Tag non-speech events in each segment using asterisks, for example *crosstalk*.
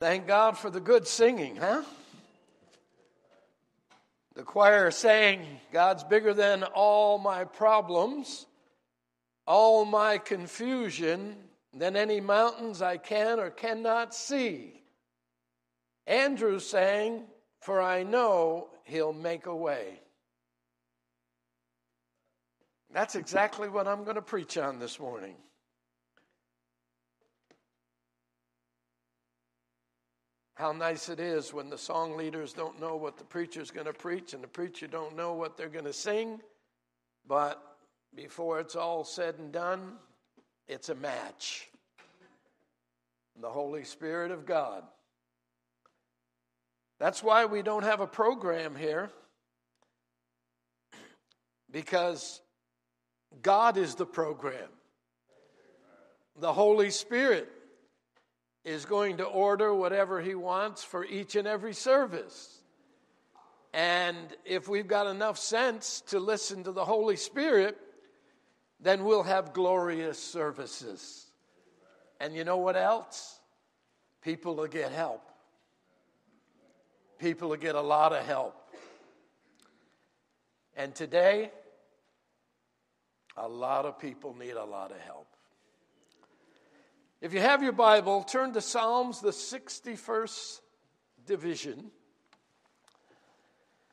Thank God for the good singing, huh? The choir saying, God's bigger than all my problems, all my confusion, than any mountains I can or cannot see. Andrew sang, For I know he'll make a way. That's exactly what I'm going to preach on this morning. How nice it is when the song leaders don't know what the preacher's going to preach and the preacher don't know what they're going to sing. But before it's all said and done, it's a match. The Holy Spirit of God. That's why we don't have a program here. Because God is the program. The Holy Spirit is going to order whatever he wants for each and every service. And if we've got enough sense to listen to the Holy Spirit, then we'll have glorious services. And you know what else? People will get help. People will get a lot of help. And today, a lot of people need a lot of help. If you have your Bible, turn to Psalms, the 61st division.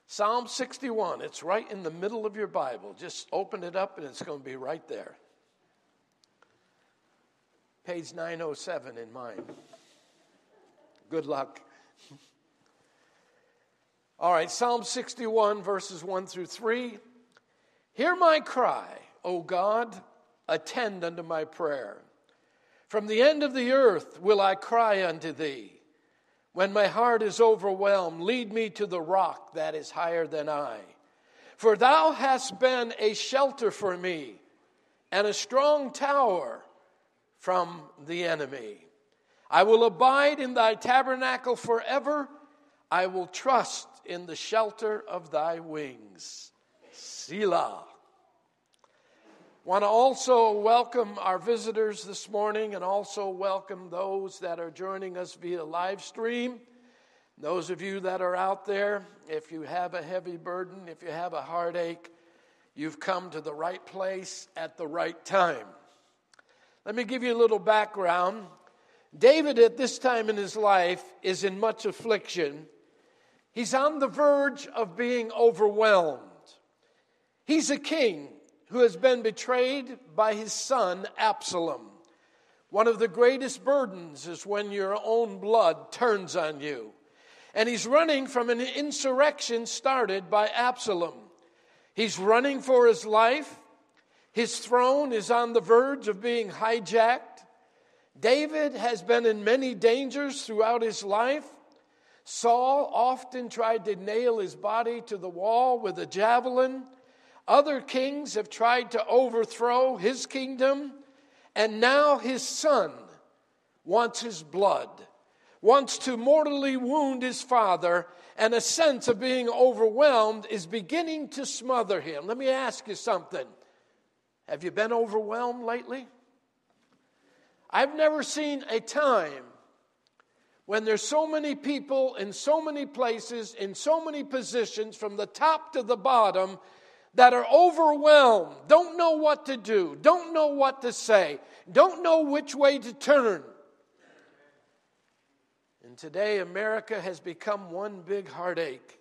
Psalm 61. It's right in the middle of your Bible. Just open it up and it's going to be right there. Page 907 in mine. Good luck. *laughs* All right, Psalm 61, verses 1 through 3. Hear my cry, O God, attend unto my prayer. From the end of the earth will I cry unto thee. When my heart is overwhelmed, lead me to the rock that is higher than I. For thou hast been a shelter for me and a strong tower from the enemy. I will abide in thy tabernacle forever. I will trust in the shelter of thy wings. Selah. Want to also welcome our visitors this morning and also welcome those that are joining us via live stream. Those of you that are out there, if you have a heavy burden, if you have a heartache, you've come to the right place at the right time. Let me give you a little background. David, at this time in his life, is in much affliction. He's on the verge of being overwhelmed. He's a king who has been betrayed by his son Absalom. One of the greatest burdens is when your own blood turns on you. And he's running from an insurrection started by Absalom. He's running for his life. His throne is on the verge of being hijacked. David has been in many dangers throughout his life. Saul often tried to nail his body to the wall with a javelin. Other kings have tried to overthrow his kingdom, and now his son wants his blood, wants to mortally wound his father, and a sense of being overwhelmed is beginning to smother him. Let me ask you something. Have you been overwhelmed lately? I've never seen a time when there's so many people in so many places, in so many positions, from the top to the bottom, that are overwhelmed, don't know what to do, don't know what to say, don't know which way to turn. And today, America has become one big heartache.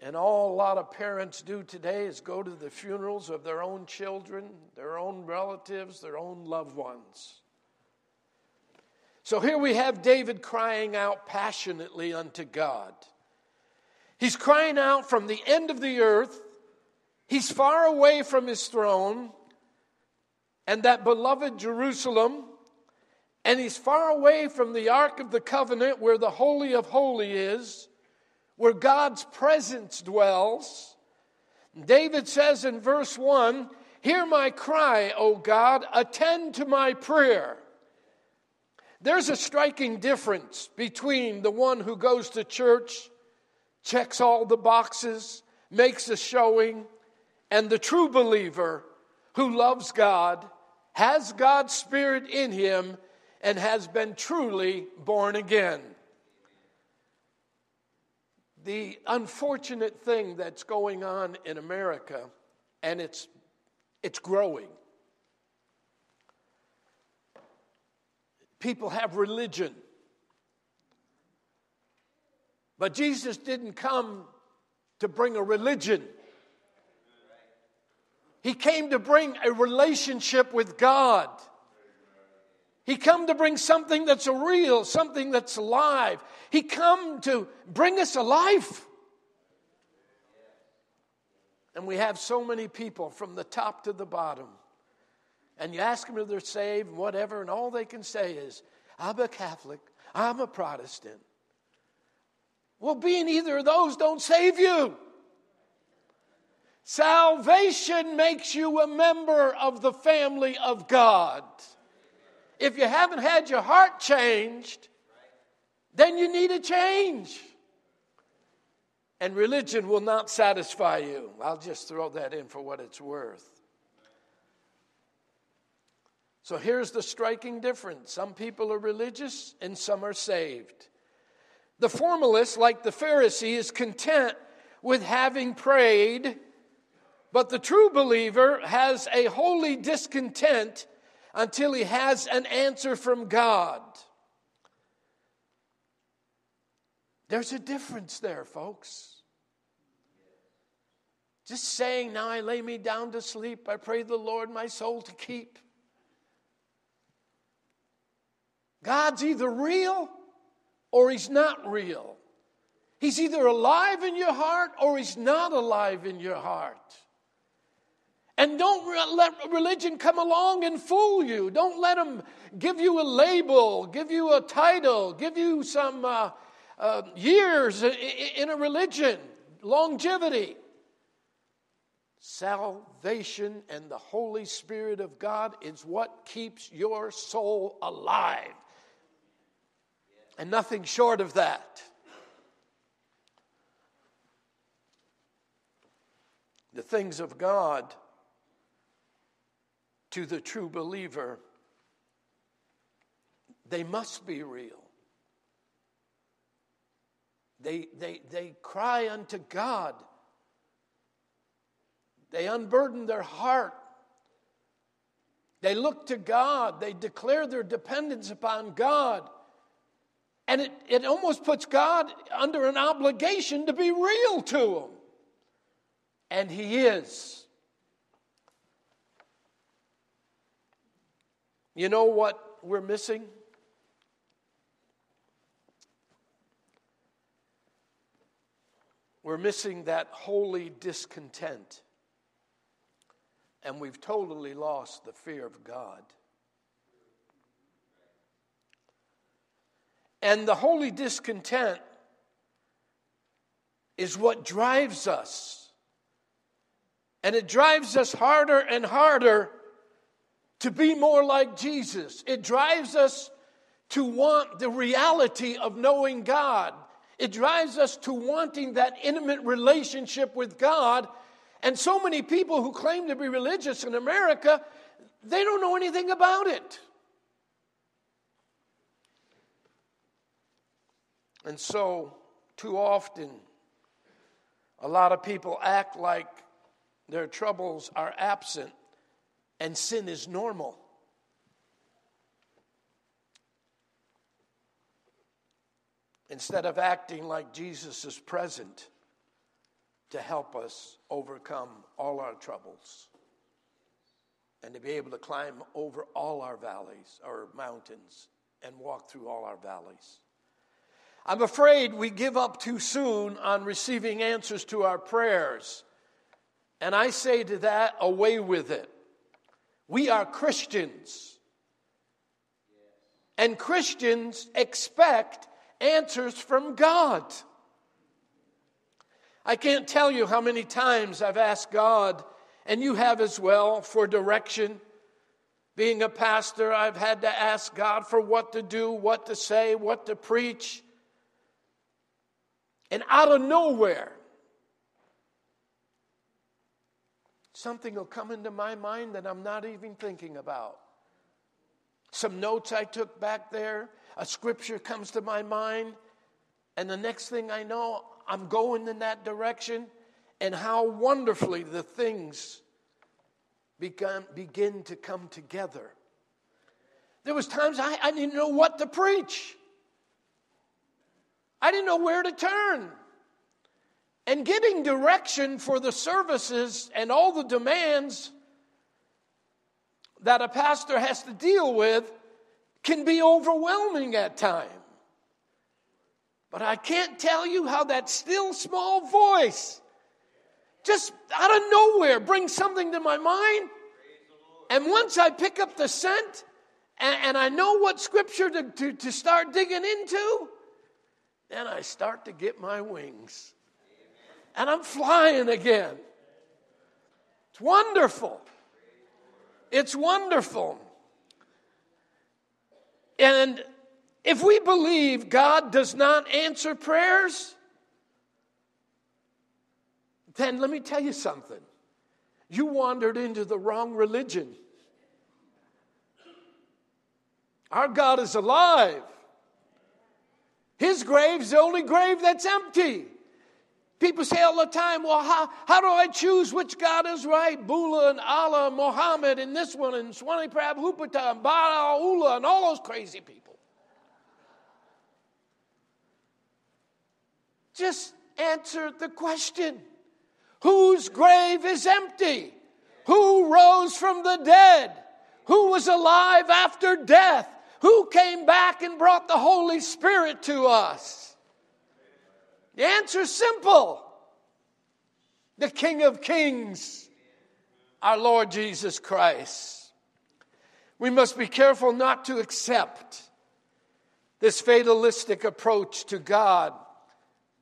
And all a lot of parents do today is go to the funerals of their own children, their own relatives, their own loved ones. So here we have David crying out passionately unto God. He's crying out from the end of the earth He's far away from his throne and that beloved Jerusalem, and he's far away from the Ark of the Covenant where the Holy of Holies is, where God's presence dwells. David says in verse 1 Hear my cry, O God, attend to my prayer. There's a striking difference between the one who goes to church, checks all the boxes, makes a showing, and the true believer who loves God, has God's Spirit in him, and has been truly born again. The unfortunate thing that's going on in America, and it's, it's growing. People have religion. But Jesus didn't come to bring a religion. He came to bring a relationship with God. He come to bring something that's real, something that's alive. He come to bring us a life. And we have so many people from the top to the bottom. And you ask them if they're saved, and whatever, and all they can say is, I'm a Catholic, I'm a Protestant. Well, being either of those don't save you. Salvation makes you a member of the family of God. If you haven't had your heart changed, then you need a change. And religion will not satisfy you. I'll just throw that in for what it's worth. So here's the striking difference some people are religious and some are saved. The formalist, like the Pharisee, is content with having prayed but the true believer has a holy discontent until he has an answer from God. There's a difference there, folks. Just saying, Now I lay me down to sleep, I pray the Lord my soul to keep. God's either real or he's not real. He's either alive in your heart or he's not alive in your heart. And don't let religion come along and fool you. Don't let them give you a label, give you a title, give you some uh, uh, years in a religion, longevity. Salvation and the Holy Spirit of God is what keeps your soul alive. And nothing short of that. The things of God to the true believer, they must be real. They, they, they cry unto God. They unburden their heart. They look to God. They declare their dependence upon God. And it, it almost puts God under an obligation to be real to them. And He is. You know what we're missing? We're missing that holy discontent. And we've totally lost the fear of God. And the holy discontent is what drives us. And it drives us harder and harder to be more like Jesus. It drives us to want the reality of knowing God. It drives us to wanting that intimate relationship with God. And so many people who claim to be religious in America, they don't know anything about it. And so, too often, a lot of people act like their troubles are absent and sin is normal. Instead of acting like Jesus is present to help us overcome all our troubles and to be able to climb over all our valleys or mountains and walk through all our valleys. I'm afraid we give up too soon on receiving answers to our prayers. And I say to that, away with it. We are Christians. And Christians expect answers from God. I can't tell you how many times I've asked God, and you have as well, for direction. Being a pastor, I've had to ask God for what to do, what to say, what to preach. And out of nowhere, something will come into my mind that I'm not even thinking about. some notes I took back there, a scripture comes to my mind, and the next thing I know, I'm going in that direction, and how wonderfully the things begun, begin to come together. There was times I, I didn't know what to preach. I didn't know where to turn. And getting direction for the services and all the demands that a pastor has to deal with can be overwhelming at times. But I can't tell you how that still small voice just out of nowhere brings something to my mind. And once I pick up the scent and, and I know what scripture to, to, to start digging into, then I start to get my wings. And I'm flying again. It's wonderful. It's wonderful. And if we believe God does not answer prayers, then let me tell you something. You wandered into the wrong religion. Our God is alive. His grave's the only grave that's empty. People say all the time, well, how, how do I choose which God is right? Buddha and Allah, Muhammad, and this one, and Swami Prabhupada, and Baha'u'llah, and all those crazy people. Just answer the question Whose grave is empty? Who rose from the dead? Who was alive after death? Who came back and brought the Holy Spirit to us? The answer is simple the King of Kings, our Lord Jesus Christ. We must be careful not to accept this fatalistic approach to God.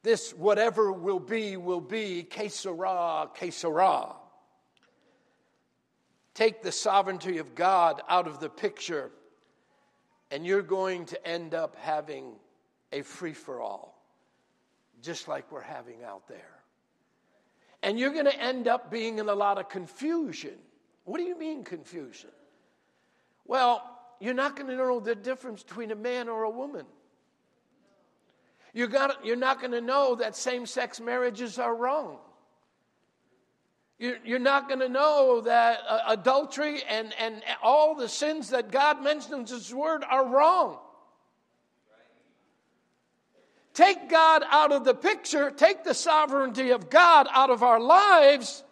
This whatever will be, will be, que sera. Take the sovereignty of God out of the picture and you're going to end up having a free for all, just like we're having out there. And you're going to end up being in a lot of confusion. What do you mean, confusion? Well, you're not going to know the difference between a man or a woman. You got, you're not going to know that same sex marriages are wrong. You're not going to know that uh, adultery and, and all the sins that God mentions in His Word are wrong. Take God out of the picture, take the sovereignty of God out of our lives,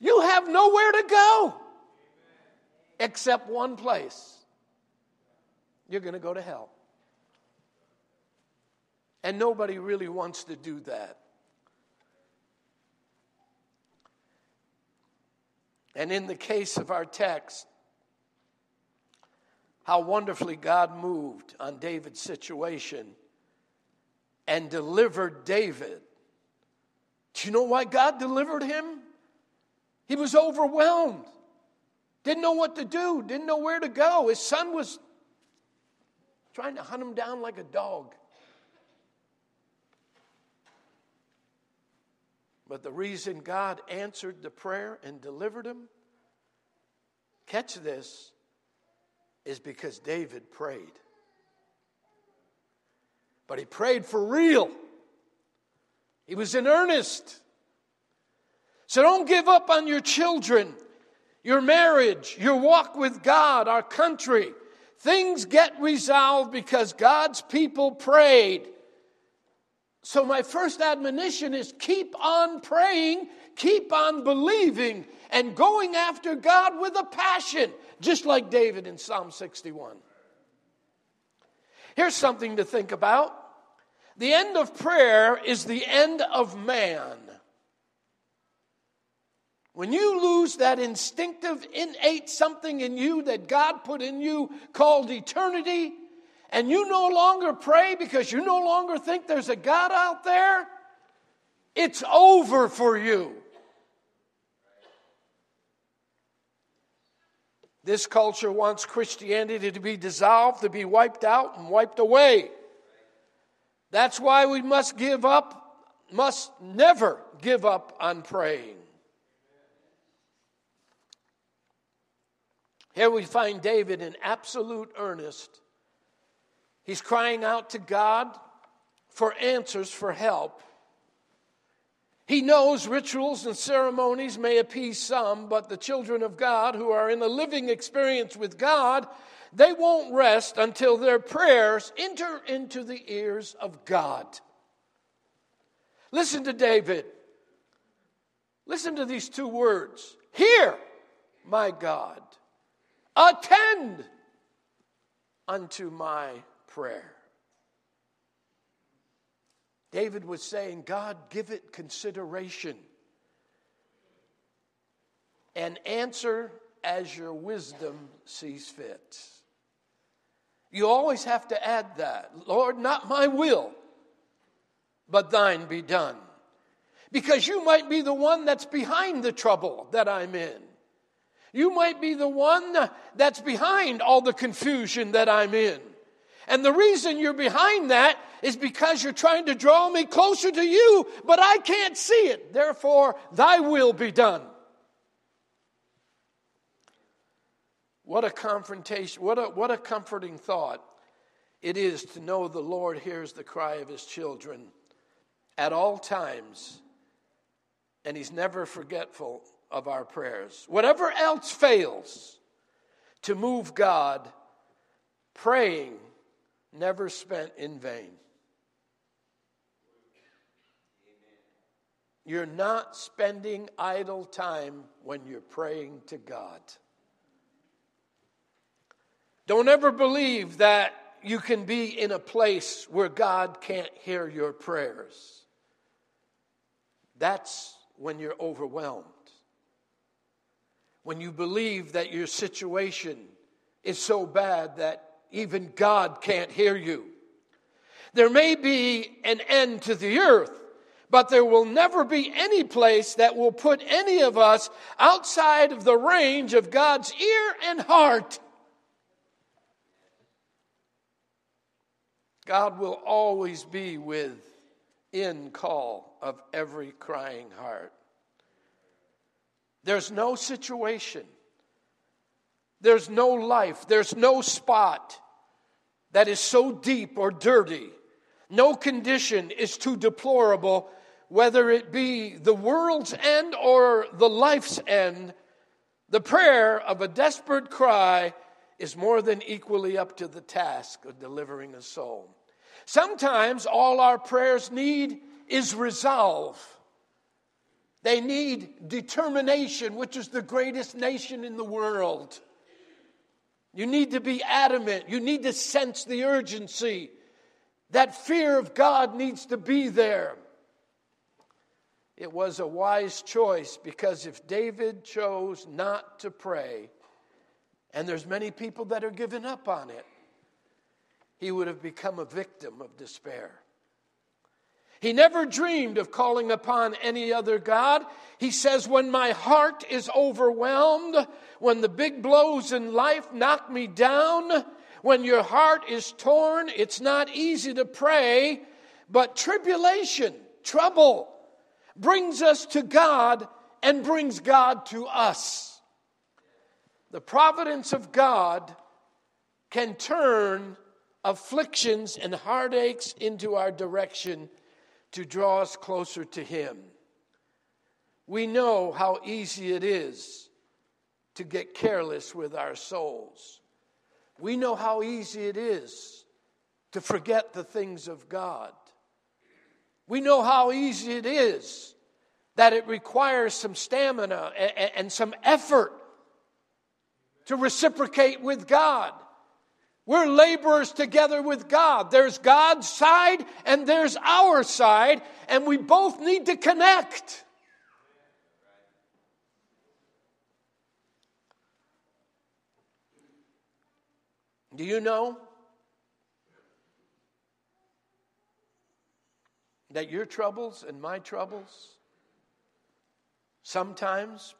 you have nowhere to go except one place. You're going to go to hell. And nobody really wants to do that. And in the case of our text, how wonderfully God moved on David's situation and delivered David. Do you know why God delivered him? He was overwhelmed, didn't know what to do, didn't know where to go. His son was trying to hunt him down like a dog. But the reason God answered the prayer and delivered him, catch this, is because David prayed. But he prayed for real, he was in earnest. So don't give up on your children, your marriage, your walk with God, our country. Things get resolved because God's people prayed. So, my first admonition is keep on praying, keep on believing, and going after God with a passion, just like David in Psalm 61. Here's something to think about the end of prayer is the end of man. When you lose that instinctive, innate something in you that God put in you called eternity, and you no longer pray because you no longer think there's a God out there, it's over for you. This culture wants Christianity to be dissolved, to be wiped out and wiped away. That's why we must give up, must never give up on praying. Here we find David in absolute earnest. He's crying out to God for answers, for help. He knows rituals and ceremonies may appease some, but the children of God who are in a living experience with God, they won't rest until their prayers enter into the ears of God. Listen to David. Listen to these two words Hear, my God, attend unto my prayer. David was saying, God, give it consideration and answer as your wisdom sees fit. You always have to add that. Lord, not my will, but thine be done. Because you might be the one that's behind the trouble that I'm in. You might be the one that's behind all the confusion that I'm in. And the reason you're behind that is because you're trying to draw me closer to you, but I can't see it. Therefore, thy will be done. What a confrontation, what a, what a comforting thought it is to know the Lord hears the cry of his children at all times, and he's never forgetful of our prayers. Whatever else fails to move God, praying never spent in vain. You're not spending idle time when you're praying to God. Don't ever believe that you can be in a place where God can't hear your prayers. That's when you're overwhelmed. When you believe that your situation is so bad that even God can't hear you. There may be an end to the earth, but there will never be any place that will put any of us outside of the range of God's ear and heart. God will always be within call of every crying heart. There's no situation, there's no life, there's no spot that is so deep or dirty. No condition is too deplorable whether it be the world's end or the life's end, the prayer of a desperate cry is more than equally up to the task of delivering a soul. Sometimes all our prayers need is resolve. They need determination, which is the greatest nation in the world. You need to be adamant. You need to sense the urgency. That fear of God needs to be there. It was a wise choice because if David chose not to pray, and there's many people that are giving up on it, he would have become a victim of despair. He never dreamed of calling upon any other God. He says, When my heart is overwhelmed, when the big blows in life knock me down, when your heart is torn, it's not easy to pray, but tribulation, trouble, brings us to God and brings God to us. The providence of God can turn afflictions and heartaches into our direction to draw us closer to Him. We know how easy it is to get careless with our souls. We know how easy it is to forget the things of God. We know how easy it is that it requires some stamina and some effort to reciprocate with God. We're laborers together with God. There's God's side and there's our side, and we both need to connect. Do you know that your troubles and my troubles, sometimes,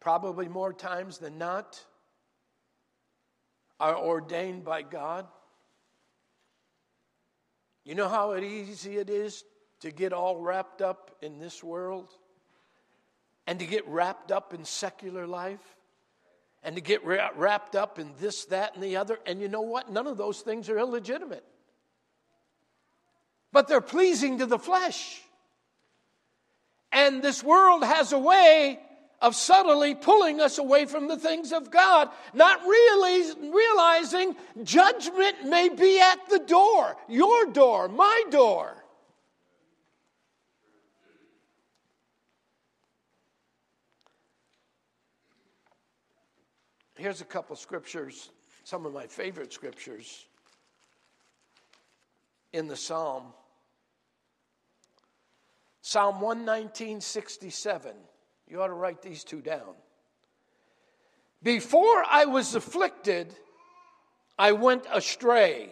probably more times than not, are ordained by God? You know how easy it is to get all wrapped up in this world and to get wrapped up in secular life? and to get wrapped up in this, that, and the other. And you know what? None of those things are illegitimate. But they're pleasing to the flesh. And this world has a way of subtly pulling us away from the things of God, not really realizing judgment may be at the door, your door, my door. Here's a couple scriptures, some of my favorite scriptures in the Psalm. Psalm 119, 67. You ought to write these two down. Before I was afflicted, I went astray.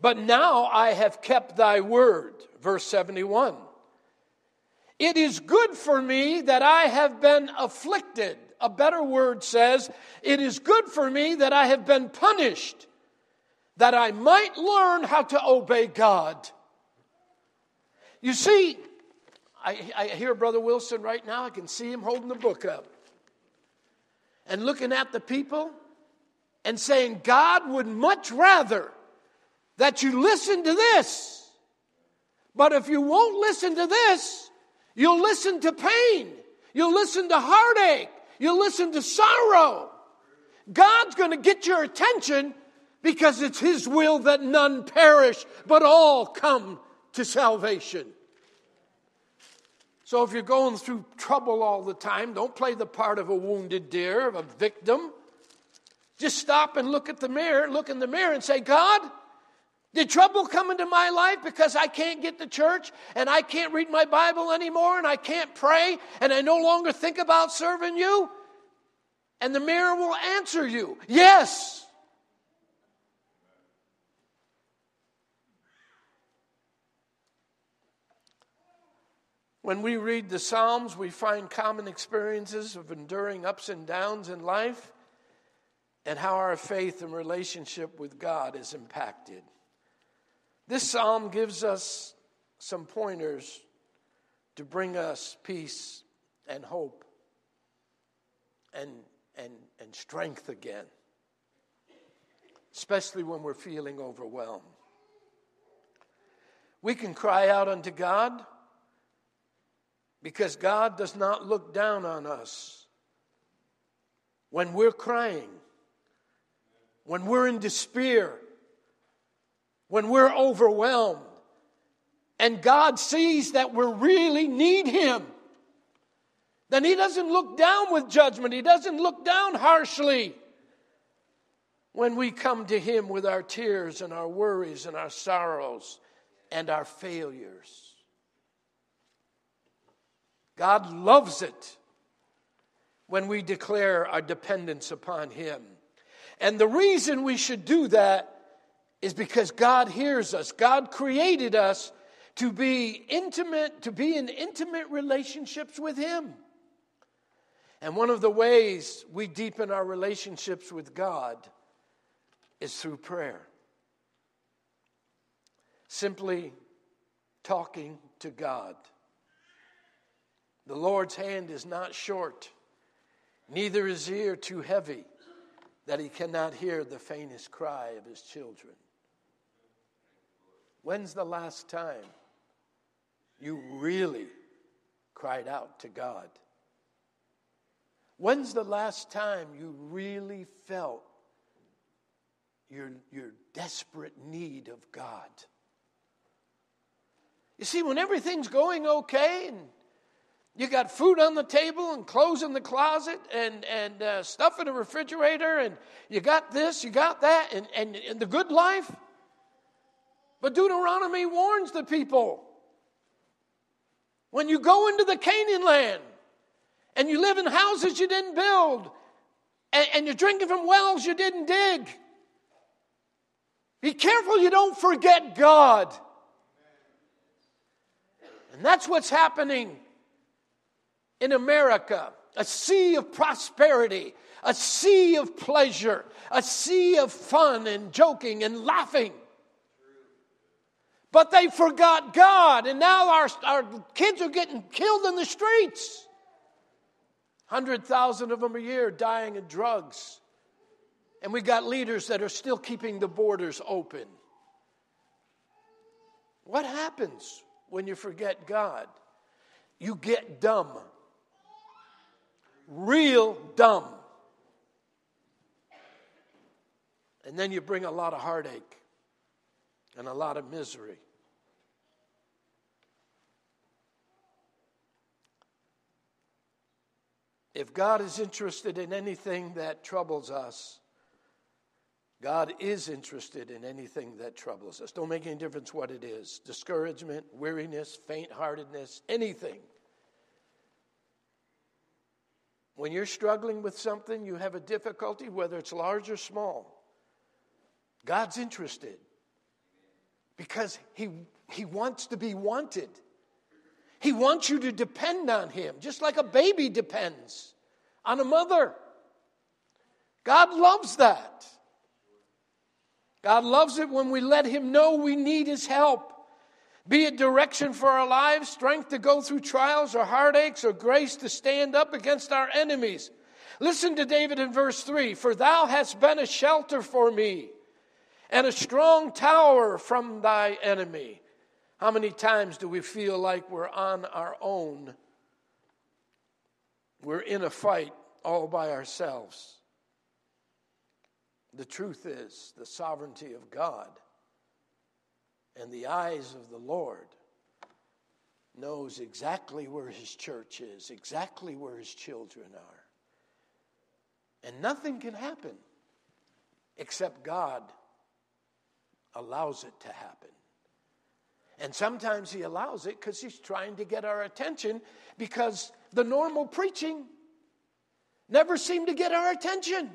But now I have kept thy word. Verse 71. It is good for me that I have been afflicted. A better word says, It is good for me that I have been punished, that I might learn how to obey God. You see, I, I hear Brother Wilson right now. I can see him holding the book up and looking at the people and saying, God would much rather that you listen to this. But if you won't listen to this, you'll listen to pain. You'll listen to heartache. You'll listen to sorrow. God's going to get your attention because it's His will that none perish, but all come to salvation. So if you're going through trouble all the time, don't play the part of a wounded deer, of a victim. Just stop and look at the mirror, look in the mirror and say, God, did trouble come into my life because I can't get to church and I can't read my Bible anymore and I can't pray and I no longer think about serving you? And the mirror will answer you, yes. When we read the Psalms, we find common experiences of enduring ups and downs in life and how our faith and relationship with God is impacted. This psalm gives us some pointers to bring us peace and hope and, and, and strength again, especially when we're feeling overwhelmed. We can cry out unto God because God does not look down on us when we're crying, when we're in despair, when we're overwhelmed. And God sees that we really need Him. Then He doesn't look down with judgment, He doesn't look down harshly when we come to Him with our tears and our worries and our sorrows and our failures. God loves it when we declare our dependence upon Him. And the reason we should do that is because God hears us. God created us to be intimate, to be in intimate relationships with Him. And one of the ways we deepen our relationships with God is through prayer. Simply talking to God. The Lord's hand is not short, neither is ear too heavy that he cannot hear the faintest cry of his children. When's the last time you really cried out to God? When's the last time you really felt your, your desperate need of God? You see, when everything's going okay and you got food on the table and clothes in the closet and, and uh, stuff in the refrigerator, and you got this, you got that, and, and, and the good life. But Deuteronomy warns the people when you go into the Canaan land and you live in houses you didn't build and, and you're drinking from wells you didn't dig, be careful you don't forget God. And that's what's happening in America a sea of prosperity, a sea of pleasure, a sea of fun and joking and laughing. But they forgot God, and now our, our kids are getting killed in the streets. 100,000 of them a year dying of drugs. And we got leaders that are still keeping the borders open. What happens when you forget God? You get dumb. Real dumb. And then you bring a lot of heartache and a lot of misery. If God is interested in anything that troubles us, God is interested in anything that troubles us. Don't make any difference what it is discouragement, weariness, faint heartedness, anything. When you're struggling with something, you have a difficulty, whether it's large or small, God's interested because He, he wants to be wanted. He wants you to depend on Him, just like a baby depends on a mother. God loves that. God loves it when we let Him know we need His help. Be it direction for our lives, strength to go through trials or heartaches, or grace to stand up against our enemies. Listen to David in verse 3 For thou hast been a shelter for me and a strong tower from thy enemy. How many times do we feel like we're on our own? We're in a fight all by ourselves. The truth is, the sovereignty of God and the eyes of the Lord knows exactly where his church is, exactly where his children are. And nothing can happen except God allows it to happen. And sometimes he allows it because he's trying to get our attention because the normal preaching never seemed to get our attention.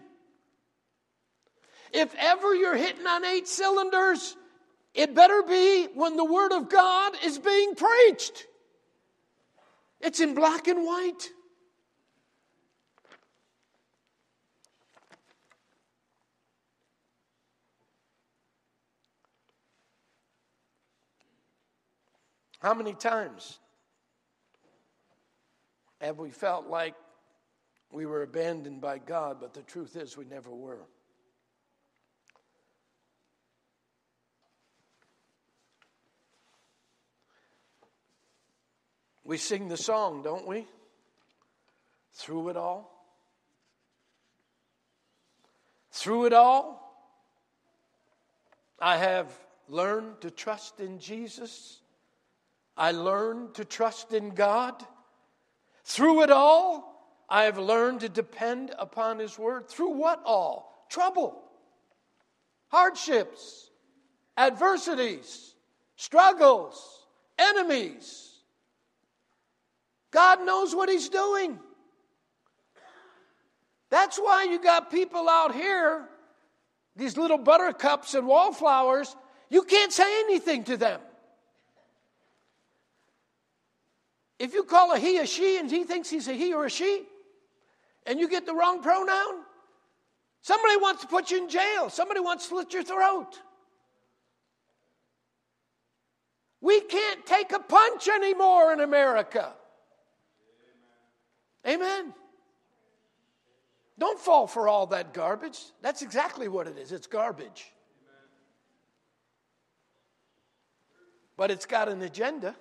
If ever you're hitting on eight cylinders, it better be when the Word of God is being preached. It's in black and white. How many times have we felt like we were abandoned by God, but the truth is we never were? We sing the song, don't we? Through it all. Through it all, I have learned to trust in Jesus. I learned to trust in God. Through it all, I have learned to depend upon His Word. Through what all? Trouble, hardships, adversities, struggles, enemies. God knows what He's doing. That's why you got people out here, these little buttercups and wallflowers, you can't say anything to them. If you call a he a she and he thinks he's a he or a she, and you get the wrong pronoun, somebody wants to put you in jail, somebody wants to slit your throat. We can't take a punch anymore in America. Amen. Don't fall for all that garbage. That's exactly what it is it's garbage. But it's got an agenda.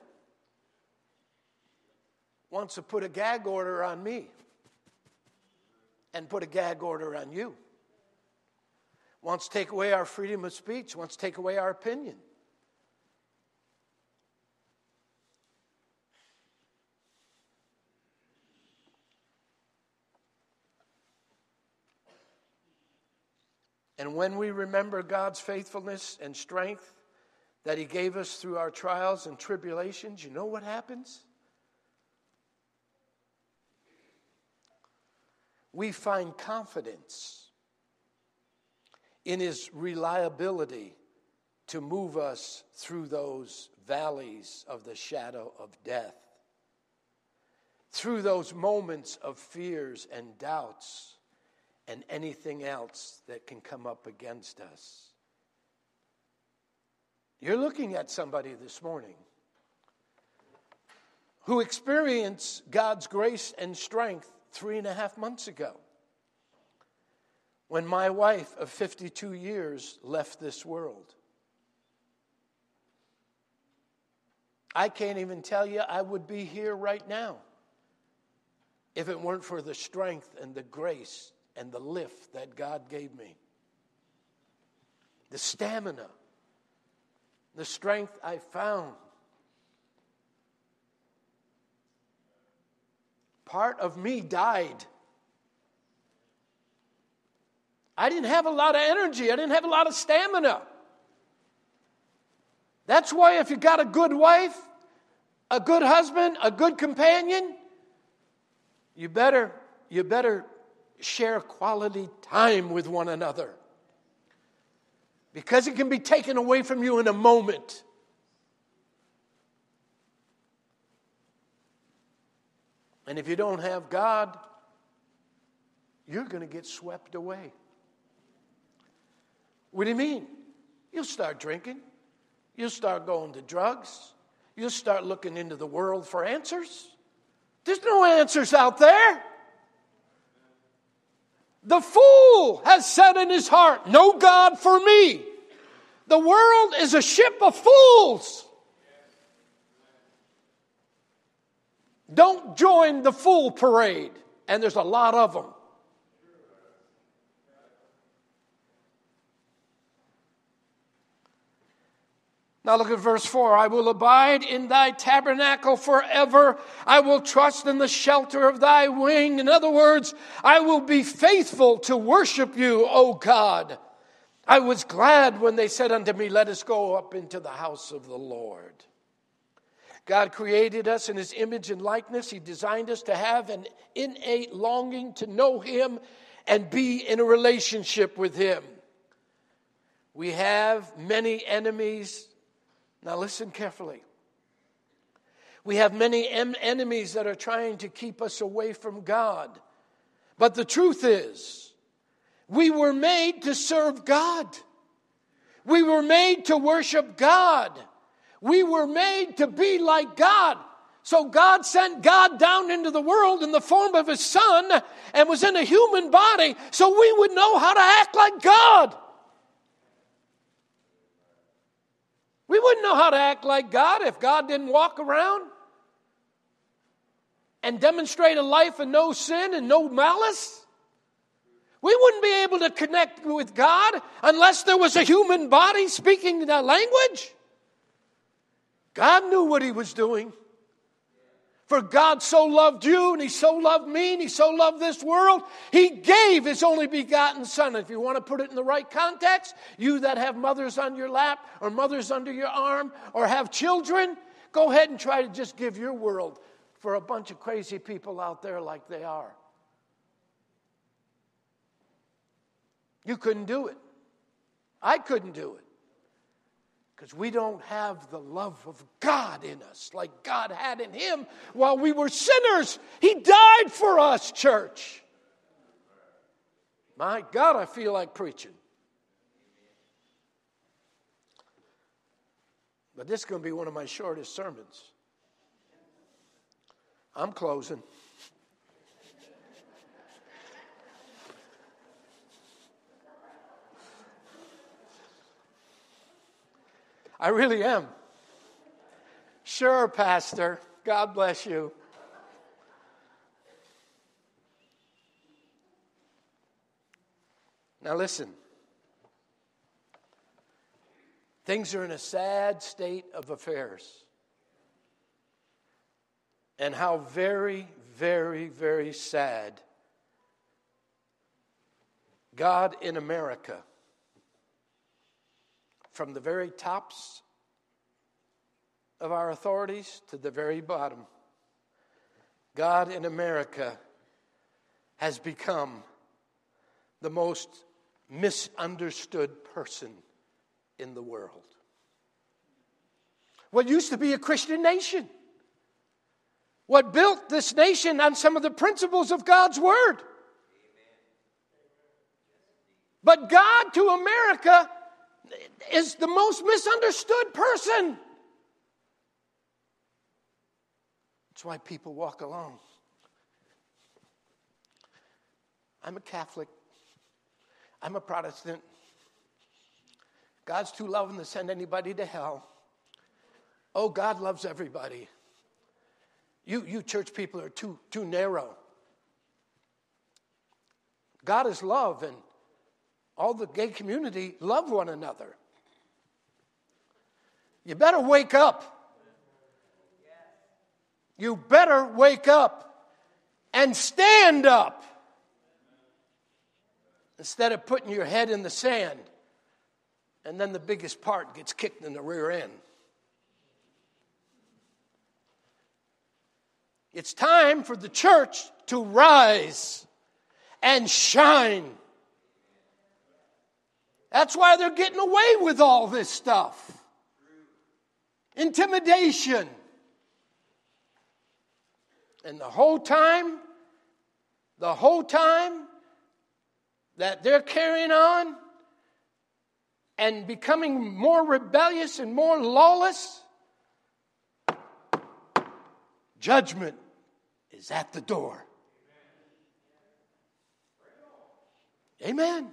Wants to put a gag order on me and put a gag order on you. Wants to take away our freedom of speech, wants to take away our opinion. And when we remember God's faithfulness and strength that He gave us through our trials and tribulations, you know what happens? We find confidence in His reliability to move us through those valleys of the shadow of death, through those moments of fears and doubts and anything else that can come up against us. You're looking at somebody this morning who experienced God's grace and strength three and a half months ago when my wife of 52 years left this world. I can't even tell you I would be here right now if it weren't for the strength and the grace and the lift that God gave me. The stamina, the strength I found. Part of me died. I didn't have a lot of energy, I didn't have a lot of stamina. That's why, if you got a good wife, a good husband, a good companion, you better, you better share quality time with one another. Because it can be taken away from you in a moment. And if you don't have God, you're going to get swept away. What do you mean? You'll start drinking. You'll start going to drugs. You'll start looking into the world for answers. There's no answers out there. The fool has said in his heart, No God for me. The world is a ship of fools. Don't join the fool parade, and there's a lot of them. Now look at verse 4. I will abide in thy tabernacle forever. I will trust in the shelter of thy wing. In other words, I will be faithful to worship you, O God. I was glad when they said unto me, Let us go up into the house of the Lord. God created us in his image and likeness. He designed us to have an innate longing to know him and be in a relationship with him. We have many enemies now, listen carefully. We have many em- enemies that are trying to keep us away from God. But the truth is, we were made to serve God. We were made to worship God. We were made to be like God. So God sent God down into the world in the form of his son and was in a human body so we would know how to act like God. We wouldn't know how to act like God if God didn't walk around and demonstrate a life of no sin and no malice. We wouldn't be able to connect with God unless there was a human body speaking that language. God knew what He was doing. For God so loved you, and He so loved me, and He so loved this world, He gave His only begotten Son. If you want to put it in the right context, you that have mothers on your lap, or mothers under your arm, or have children, go ahead and try to just give your world for a bunch of crazy people out there like they are. You couldn't do it. I couldn't do it because we don't have the love of God in us like God had in Him while we were sinners. He died for us, church. My God, I feel like preaching. But this is going to be one of my shortest sermons. I'm closing. I really am. Sure, Pastor. God bless you. Now, listen. Things are in a sad state of affairs. And how very, very, very sad God in America from the very tops of our authorities to the very bottom. God in America has become the most misunderstood person in the world. What used to be a Christian nation, what built this nation on some of the principles of God's Word. But God to America is the most misunderstood person. That's why people walk alone. I'm a Catholic. I'm a Protestant. God's too loving to send anybody to hell. Oh, God loves everybody. You, you church people are too, too narrow. God is love, and all the gay community love one another. You better wake up. You better wake up and stand up instead of putting your head in the sand and then the biggest part gets kicked in the rear end. It's time for the church to rise and shine. That's why they're getting away with all this stuff intimidation. And the whole time, the whole time that they're carrying on and becoming more rebellious and more lawless, judgment is at the door. Amen.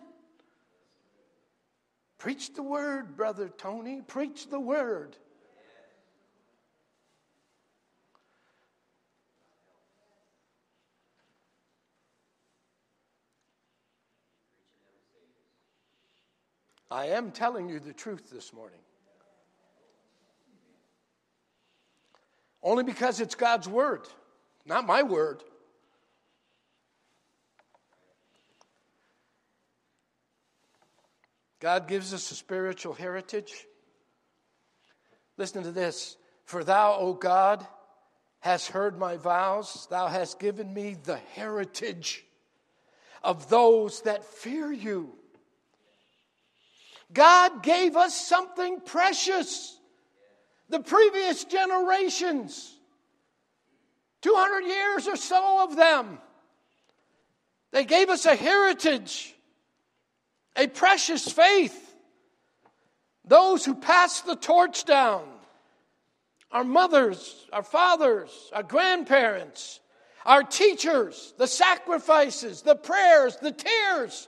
Preach the word, Brother Tony. Preach the word. I am telling you the truth this morning. Only because it's God's word, not my word. God gives us a spiritual heritage. Listen to this. For thou, O God, hast heard my vows, thou hast given me the heritage of those that fear you. God gave us something precious. The previous generations, 200 years or so of them, they gave us a heritage, a precious faith. Those who pass the torch down, our mothers, our fathers, our grandparents, our teachers, the sacrifices, the prayers, the tears,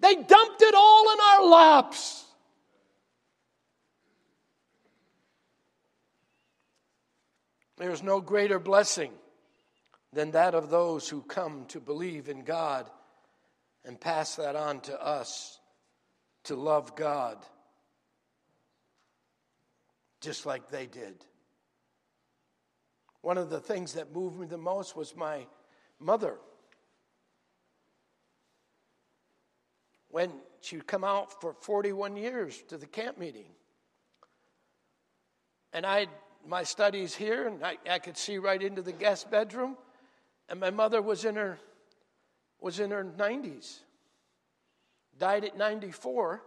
they dumped it all in our laps. There's no greater blessing than that of those who come to believe in God and pass that on to us to love God just like they did. One of the things that moved me the most was my mother. when she would come out for 41 years to the camp meeting. And I my studies here, and I, I could see right into the guest bedroom. And my mother was in her was in her 90s. Died at 94.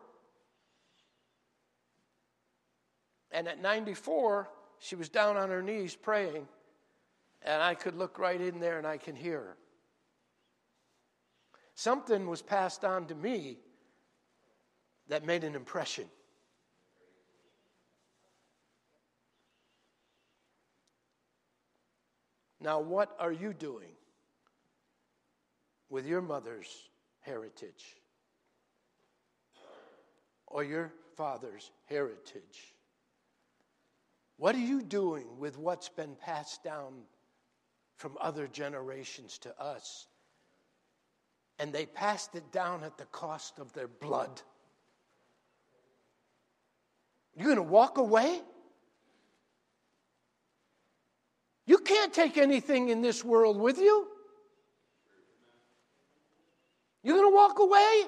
And at 94, she was down on her knees praying, and I could look right in there and I can hear her. Something was passed on to me that made an impression. Now, what are you doing with your mother's heritage or your father's heritage? What are you doing with what's been passed down from other generations to us? and they passed it down at the cost of their blood. You're going to walk away? You can't take anything in this world with you. You're going to walk away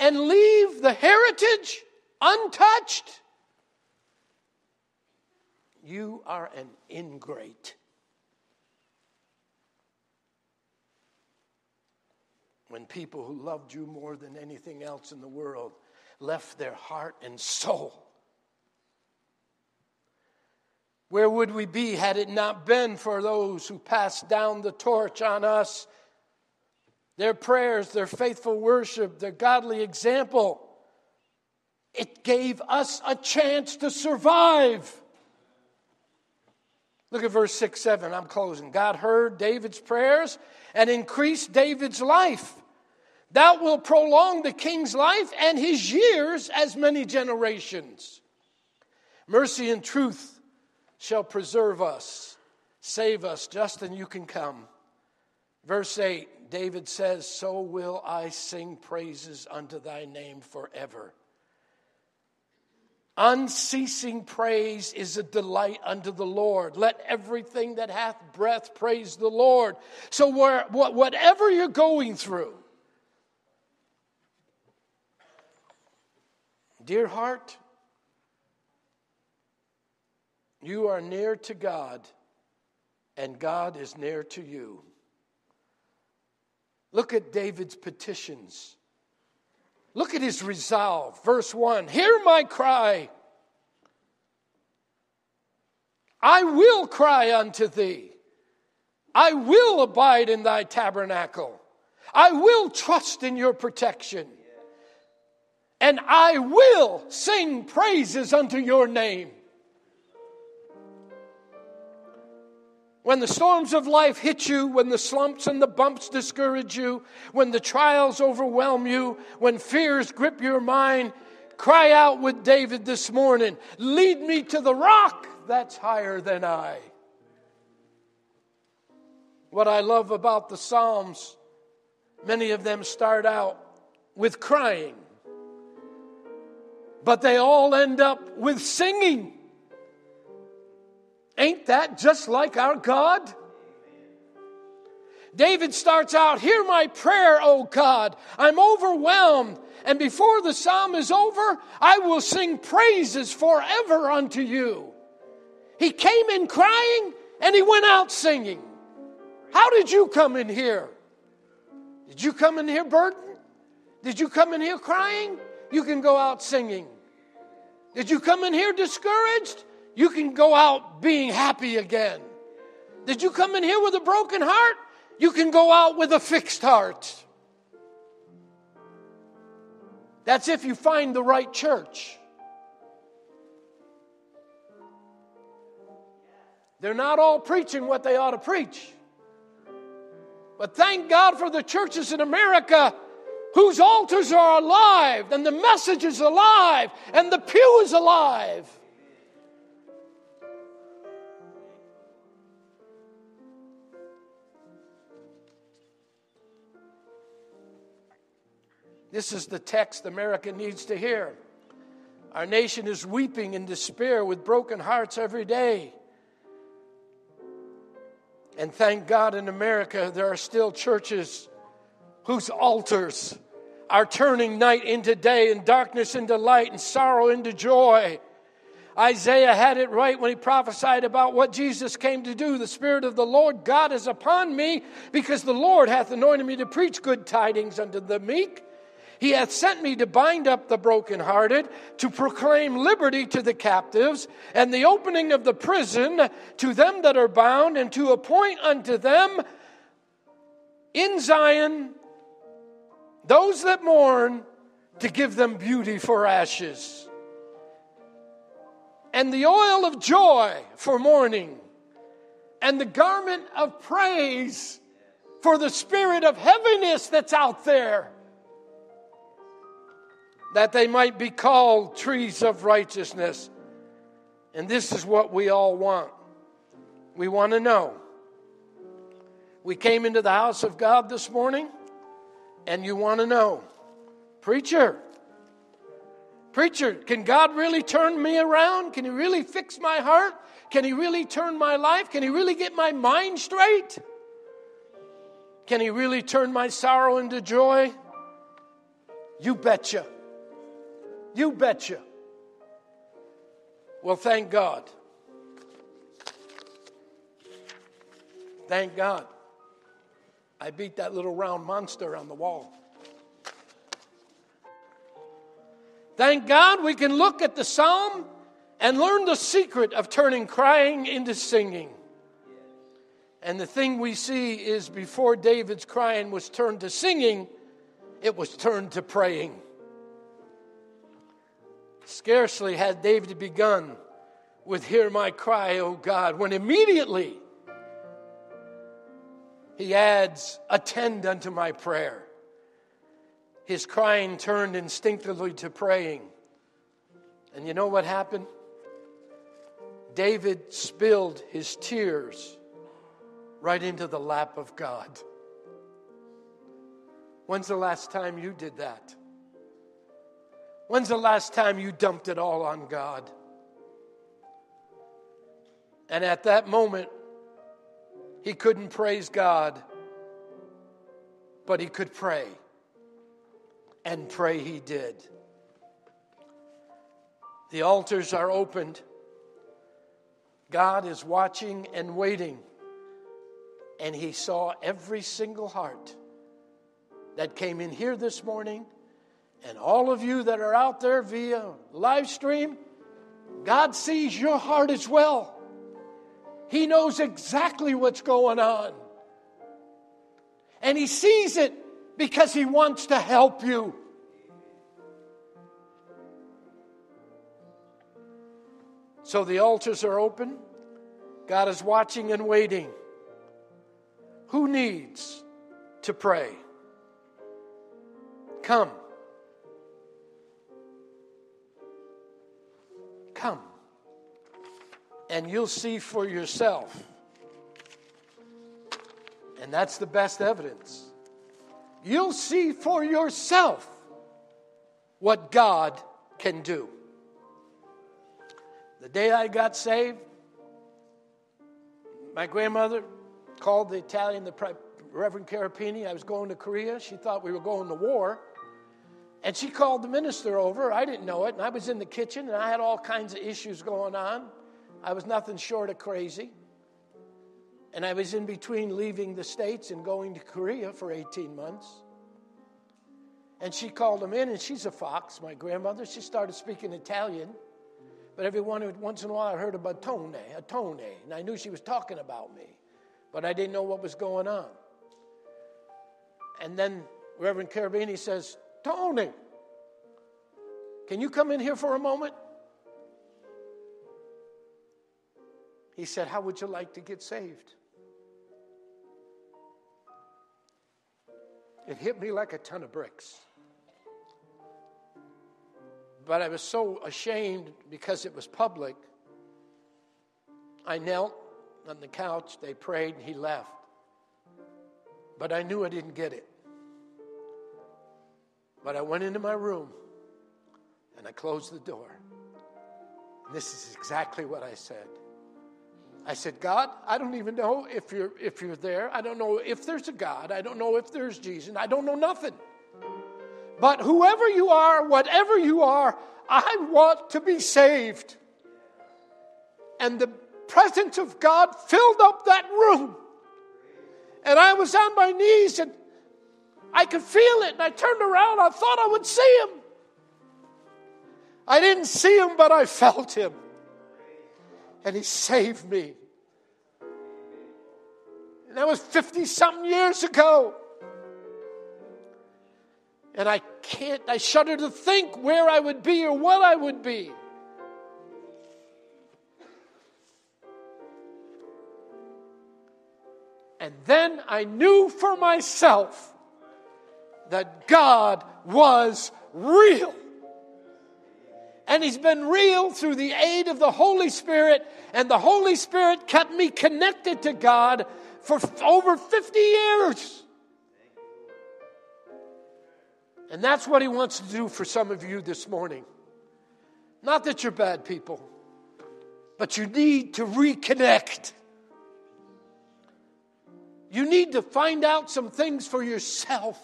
and leave the heritage untouched. You are an ingrate. when people who loved you more than anything else in the world left their heart and soul. Where would we be had it not been for those who passed down the torch on us? Their prayers, their faithful worship, their godly example. It gave us a chance to survive. Look at verse 6 7. I'm closing. God heard David's prayers and increased David's life. That will prolong the king's life and his years as many generations. Mercy and truth shall preserve us, save us. Justin, you can come. Verse 8, David says, So will I sing praises unto thy name forever. Unceasing praise is a delight unto the Lord. Let everything that hath breath praise the Lord. So, whatever you're going through, dear heart, you are near to God, and God is near to you. Look at David's petitions. Look at his resolve. Verse 1 Hear my cry. I will cry unto thee. I will abide in thy tabernacle. I will trust in your protection. And I will sing praises unto your name. When the storms of life hit you, when the slumps and the bumps discourage you, when the trials overwhelm you, when fears grip your mind, cry out with David this morning Lead me to the rock that's higher than I. What I love about the Psalms, many of them start out with crying, but they all end up with singing. Ain't that just like our God? David starts out, Hear my prayer, O God. I'm overwhelmed. And before the psalm is over, I will sing praises forever unto you. He came in crying and he went out singing. How did you come in here? Did you come in here burdened? Did you come in here crying? You can go out singing. Did you come in here discouraged? You can go out being happy again. Did you come in here with a broken heart? You can go out with a fixed heart. That's if you find the right church. They're not all preaching what they ought to preach. But thank God for the churches in America whose altars are alive and the message is alive and the pew is alive. This is the text America needs to hear. Our nation is weeping in despair with broken hearts every day. And thank God in America, there are still churches whose altars are turning night into day and darkness into light and sorrow into joy. Isaiah had it right when he prophesied about what Jesus came to do. The Spirit of the Lord God is upon me because the Lord hath anointed me to preach good tidings unto the meek. He hath sent me to bind up the brokenhearted, to proclaim liberty to the captives, and the opening of the prison to them that are bound, and to appoint unto them in Zion those that mourn, to give them beauty for ashes, and the oil of joy for mourning, and the garment of praise for the spirit of heaviness that's out there that they might be called trees of righteousness. And this is what we all want. We want to know. We came into the house of God this morning, and you want to know, preacher, preacher, can God really turn me around? Can He really fix my heart? Can He really turn my life? Can He really get my mind straight? Can He really turn my sorrow into joy? You betcha. You betcha. Well, thank God. Thank God. I beat that little round monster on the wall. Thank God we can look at the psalm and learn the secret of turning crying into singing. And the thing we see is before David's crying was turned to singing, it was turned to praying. Scarcely had David begun with Hear My Cry, O God, when immediately he adds, Attend unto my prayer. His crying turned instinctively to praying. And you know what happened? David spilled his tears right into the lap of God. When's the last time you did that? When's the last time you dumped it all on God? And at that moment, he couldn't praise God, but he could pray. And pray he did. The altars are opened. God is watching and waiting. And he saw every single heart that came in here this morning. And all of you that are out there via live stream, God sees your heart as well. He knows exactly what's going on. And He sees it because He wants to help you. So the altars are open. God is watching and waiting. Who needs to pray? Come. Come and you'll see for yourself. And that's the best evidence. You'll see for yourself what God can do. The day I got saved, my grandmother called the Italian, the Reverend Carapini. I was going to Korea. She thought we were going to war. And she called the minister over. I didn't know it. And I was in the kitchen and I had all kinds of issues going on. I was nothing short of crazy. And I was in between leaving the States and going to Korea for 18 months. And she called him in, and she's a fox, my grandmother. She started speaking Italian. But every once in a while, I heard a batone, a tone, and I knew she was talking about me. But I didn't know what was going on. And then Reverend Carabini says, Tony, can you come in here for a moment? He said, How would you like to get saved? It hit me like a ton of bricks. But I was so ashamed because it was public. I knelt on the couch, they prayed, and he left. But I knew I didn't get it. But I went into my room and I closed the door. And this is exactly what I said. I said, God, I don't even know if you're, if you're there. I don't know if there's a God. I don't know if there's Jesus. I don't know nothing. But whoever you are, whatever you are, I want to be saved. And the presence of God filled up that room. And I was on my knees and I could feel it. And I turned around. I thought I would see him. I didn't see him, but I felt him and He saved me. And that was 50 something years ago. And I can't, I shudder to think where I would be or what I would be. And then I knew for myself that God was real. And He's been real through the aid of the Holy Spirit, and the Holy Spirit kept me connected to God for over 50 years. And that's what He wants to do for some of you this morning. Not that you're bad people, but you need to reconnect. You need to find out some things for yourself.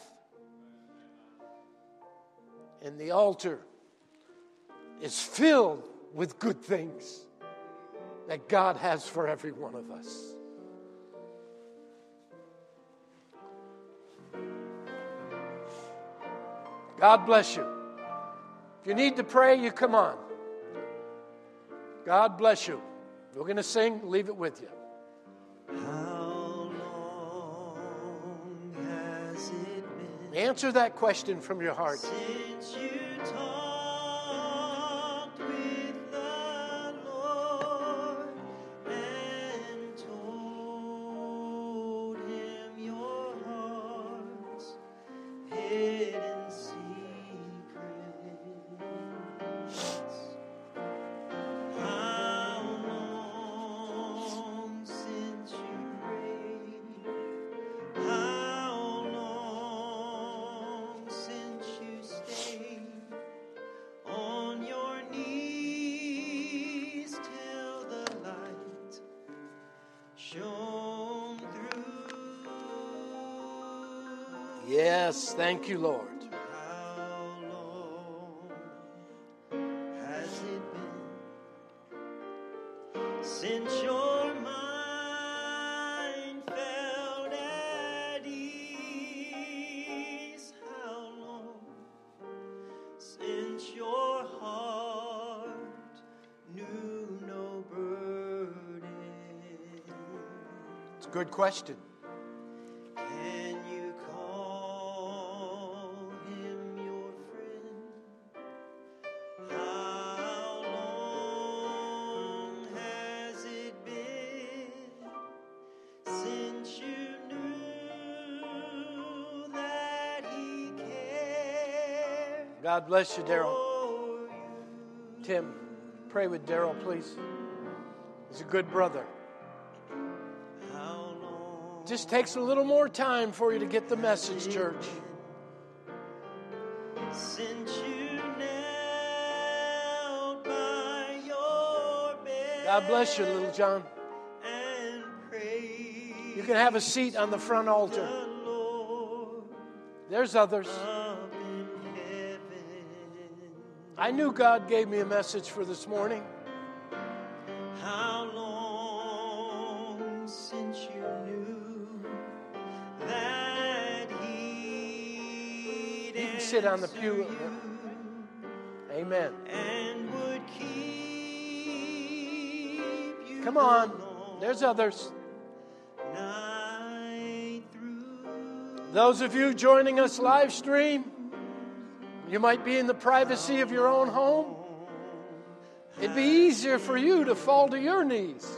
And the altar is filled with good things that God has for every one of us. God bless you. If you need to pray, you come on. God bless you. We're going to sing, leave it with you. Answer that question from your heart. He cared God bless you, Daryl. Tim, pray with Daryl, please. He's a good brother. Just takes a little more time for you to get the message, church. since you knelt by your bed? God bless you, little John. You can have a seat on the front altar. There's others. I knew God gave me a message for this morning. Sit on the pew. Amen. and would keep you Come on. There's others. Those of you joining us live stream, you might be in the privacy of your own home. It'd be easier for you to fall to your knees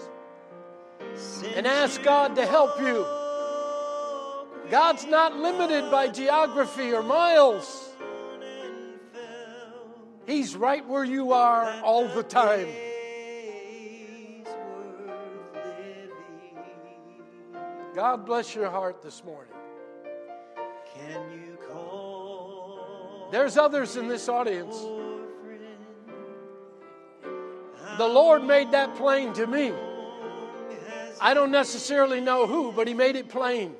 and ask God to help you. God's not limited by geography or miles. He's right where you are all the time. God bless your heart this morning. There's others in this audience. The Lord made that plain to me. I don't necessarily know who, but He made it plain.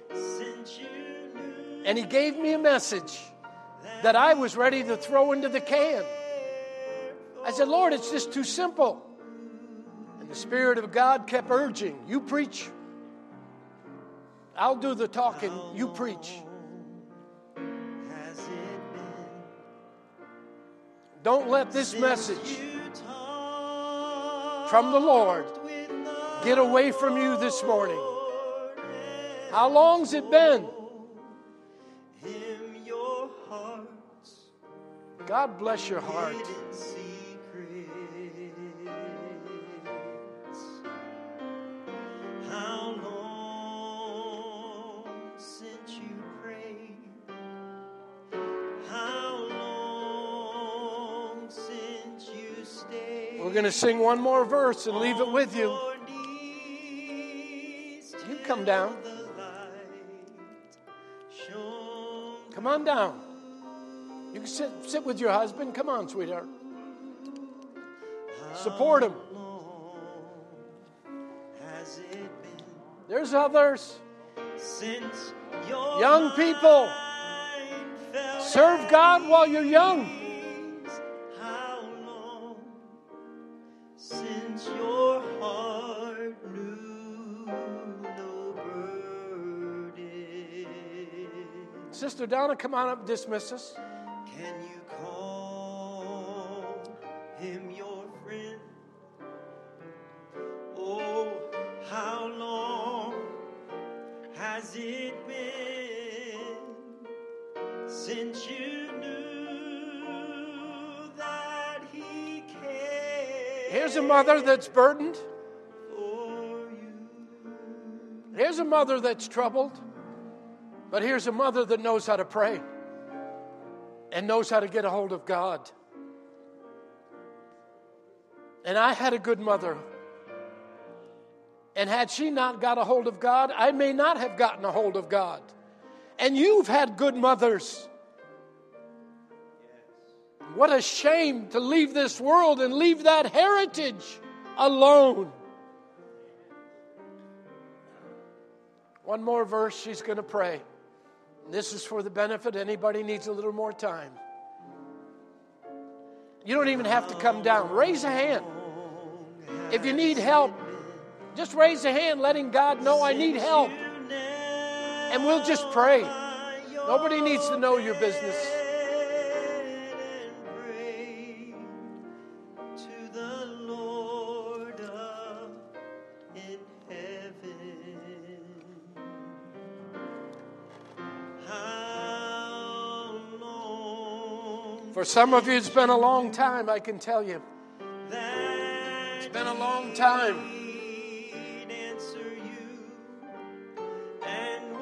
And He gave me a message that I was ready to throw into the can. I said, Lord, it's just too simple. And the Spirit of God kept urging, You preach. I'll do the talking, you preach. has it been Don't let this message from the Lord get away from you this morning. How long's it been? him your hearts God bless your heart. To sing one more verse and leave it with you. You come down. Come on down. You can sit, sit with your husband. Come on, sweetheart. Support him. There's others. Young people, serve God while you're young. Sister Donna, come on up, dismiss us. Can you call him your friend? Oh, how long has it been since you knew that he cared Here's a mother that's burdened. Here's a mother that's troubled. But here's a mother that knows how to pray and knows how to get a hold of God. And I had a good mother. And had she not got a hold of God, I may not have gotten a hold of God. And you've had good mothers. What a shame to leave this world and leave that heritage alone. One more verse, she's going to pray. This is for the benefit anybody needs a little more time. You don't even have to come down. Raise a hand. If you need help, just raise a hand letting God know I need help. And we'll just pray. Nobody needs to know your business. For some of you, it's been a long time, I can tell you. It's been a long time. he'd answer you and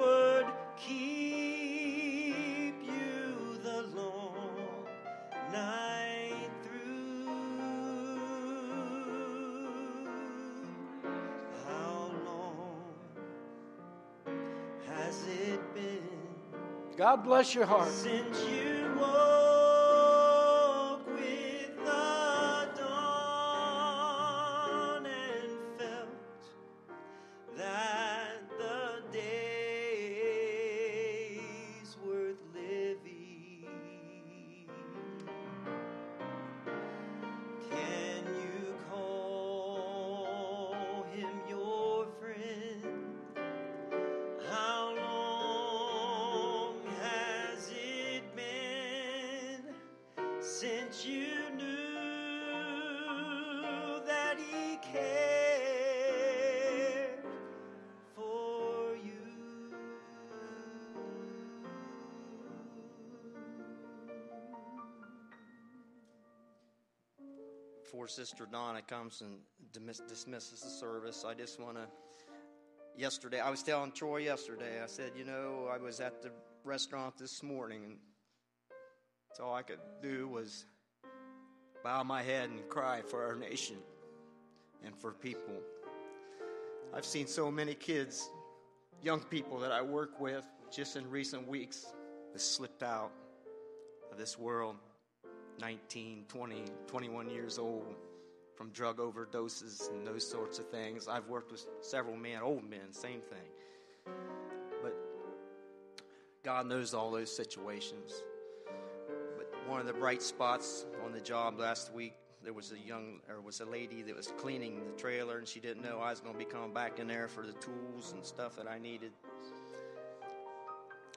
Sister Donna comes and dismiss- dismisses the service, I just want to. Yesterday, I was telling Troy yesterday, I said, you know, I was at the restaurant this morning, and that's all I could do was bow my head and cry for our nation and for people. I've seen so many kids, young people that I work with just in recent weeks, that slipped out of this world. 19, 20, 21 years old from drug overdoses and those sorts of things. I've worked with several men, old men, same thing. But God knows all those situations. But one of the bright spots on the job last week, there was a young, or was a lady that was cleaning the trailer, and she didn't know I was going to be coming back in there for the tools and stuff that I needed.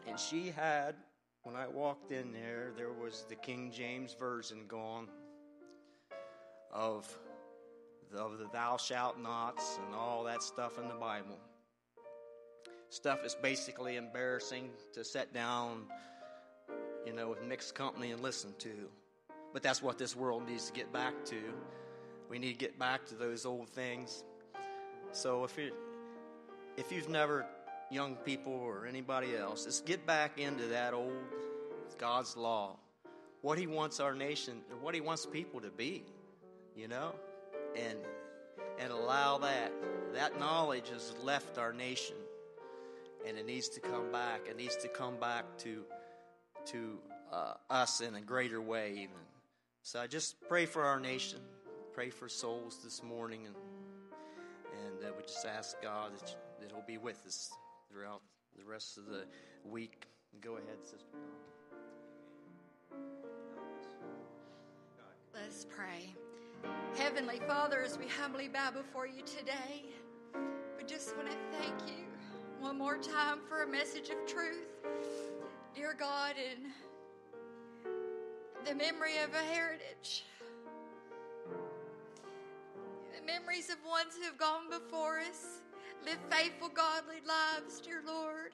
And she had when I walked in there, there was the King James Version gone of the, of the thou shalt nots and all that stuff in the Bible. Stuff is basically embarrassing to sit down, you know, with mixed company and listen to. But that's what this world needs to get back to. We need to get back to those old things. So if you if you've never young people or anybody else, is get back into that old God's law. What He wants our nation, what He wants people to be, you know, and and allow that. That knowledge has left our nation, and it needs to come back. It needs to come back to to uh, us in a greater way, even. So I just pray for our nation, pray for souls this morning, and and uh, we just ask God that, that He'll be with us throughout the rest of the week. Go ahead, Sister. Let's pray. Heavenly Father, as we humbly bow before you today, we just want to thank you one more time for a message of truth. Dear God, in the memory of a heritage, the memories of ones who have gone before us, lived faithful, godly lives, dear Lord,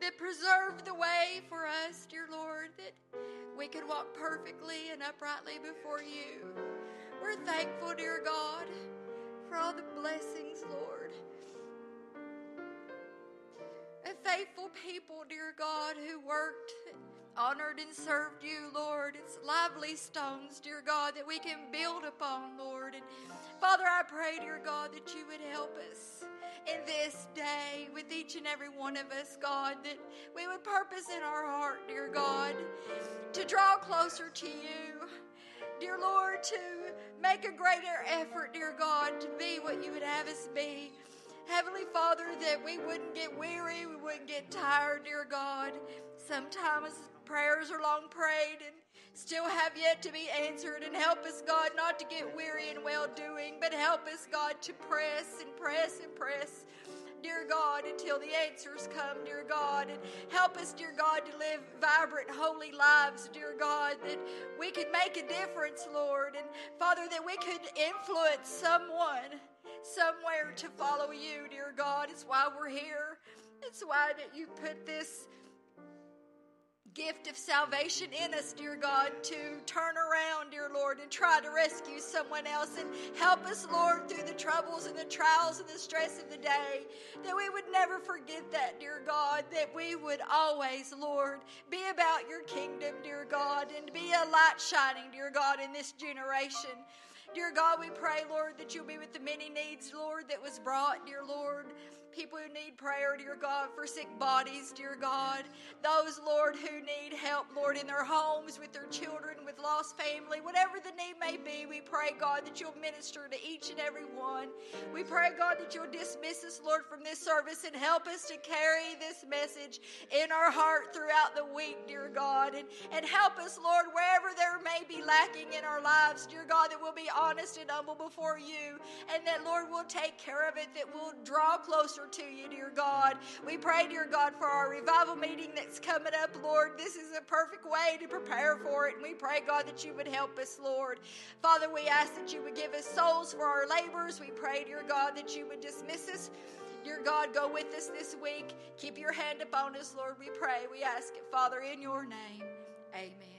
that preserve the way for us, dear Lord, that we could walk perfectly and uprightly before you. We're thankful, dear God, for all the blessings, Lord. A faithful people, dear God, who worked, honored, and served you, Lord. It's lively stones, dear God, that we can build upon, Lord. And Father, I pray, dear God, that you would help us in this day with each and every one of us, God, that we would purpose in our heart, dear God, to draw closer to you. Dear Lord, to make a greater effort, dear God, to be what you would have us be. Heavenly Father, that we wouldn't get weary, we wouldn't get tired, dear God. Sometimes prayers are long prayed and still have yet to be answered. And help us, God, not to get weary in well doing, but help us, God, to press and press and press dear God, until the answers come, dear God. And help us, dear God, to live vibrant, holy lives, dear God, that we could make a difference, Lord. And Father, that we could influence someone somewhere to follow you, dear God. It's why we're here. It's why that you put this gift of salvation in us, dear God, to turn around, dear Lord, and try to rescue someone else and help us, Lord, through the troubles and the trials and the stress of the day. That we would never forget that, dear God, that we would always, Lord, be about your kingdom, dear God, and be a light shining, dear God, in this generation. Dear God, we pray, Lord, that you'll be with the many needs, Lord, that was brought, dear Lord people who need prayer, dear God, for sick bodies, dear God. Those, Lord, who need help, Lord, in their homes, with their children, with lost family, whatever the need may be, we pray, God, that you'll minister to each and every one. We pray, God, that you'll dismiss us, Lord, from this service and help us to carry this message in our heart throughout the week, dear God. And, and help us, Lord, wherever there may be lacking in our lives, dear God, that we'll be honest and humble before you. And that, Lord, we'll take care of it, that we'll draw closer to you, dear God. We pray, dear God, for our revival meeting that's coming up, Lord. This is a perfect way to prepare for it. And we pray, God, that you would help us, Lord. Father, we ask that you would give us souls for our labors. We pray, dear God, that you would dismiss us. Dear God, go with us this week. Keep your hand upon us, Lord. We pray. We ask it, Father, in your name. Amen.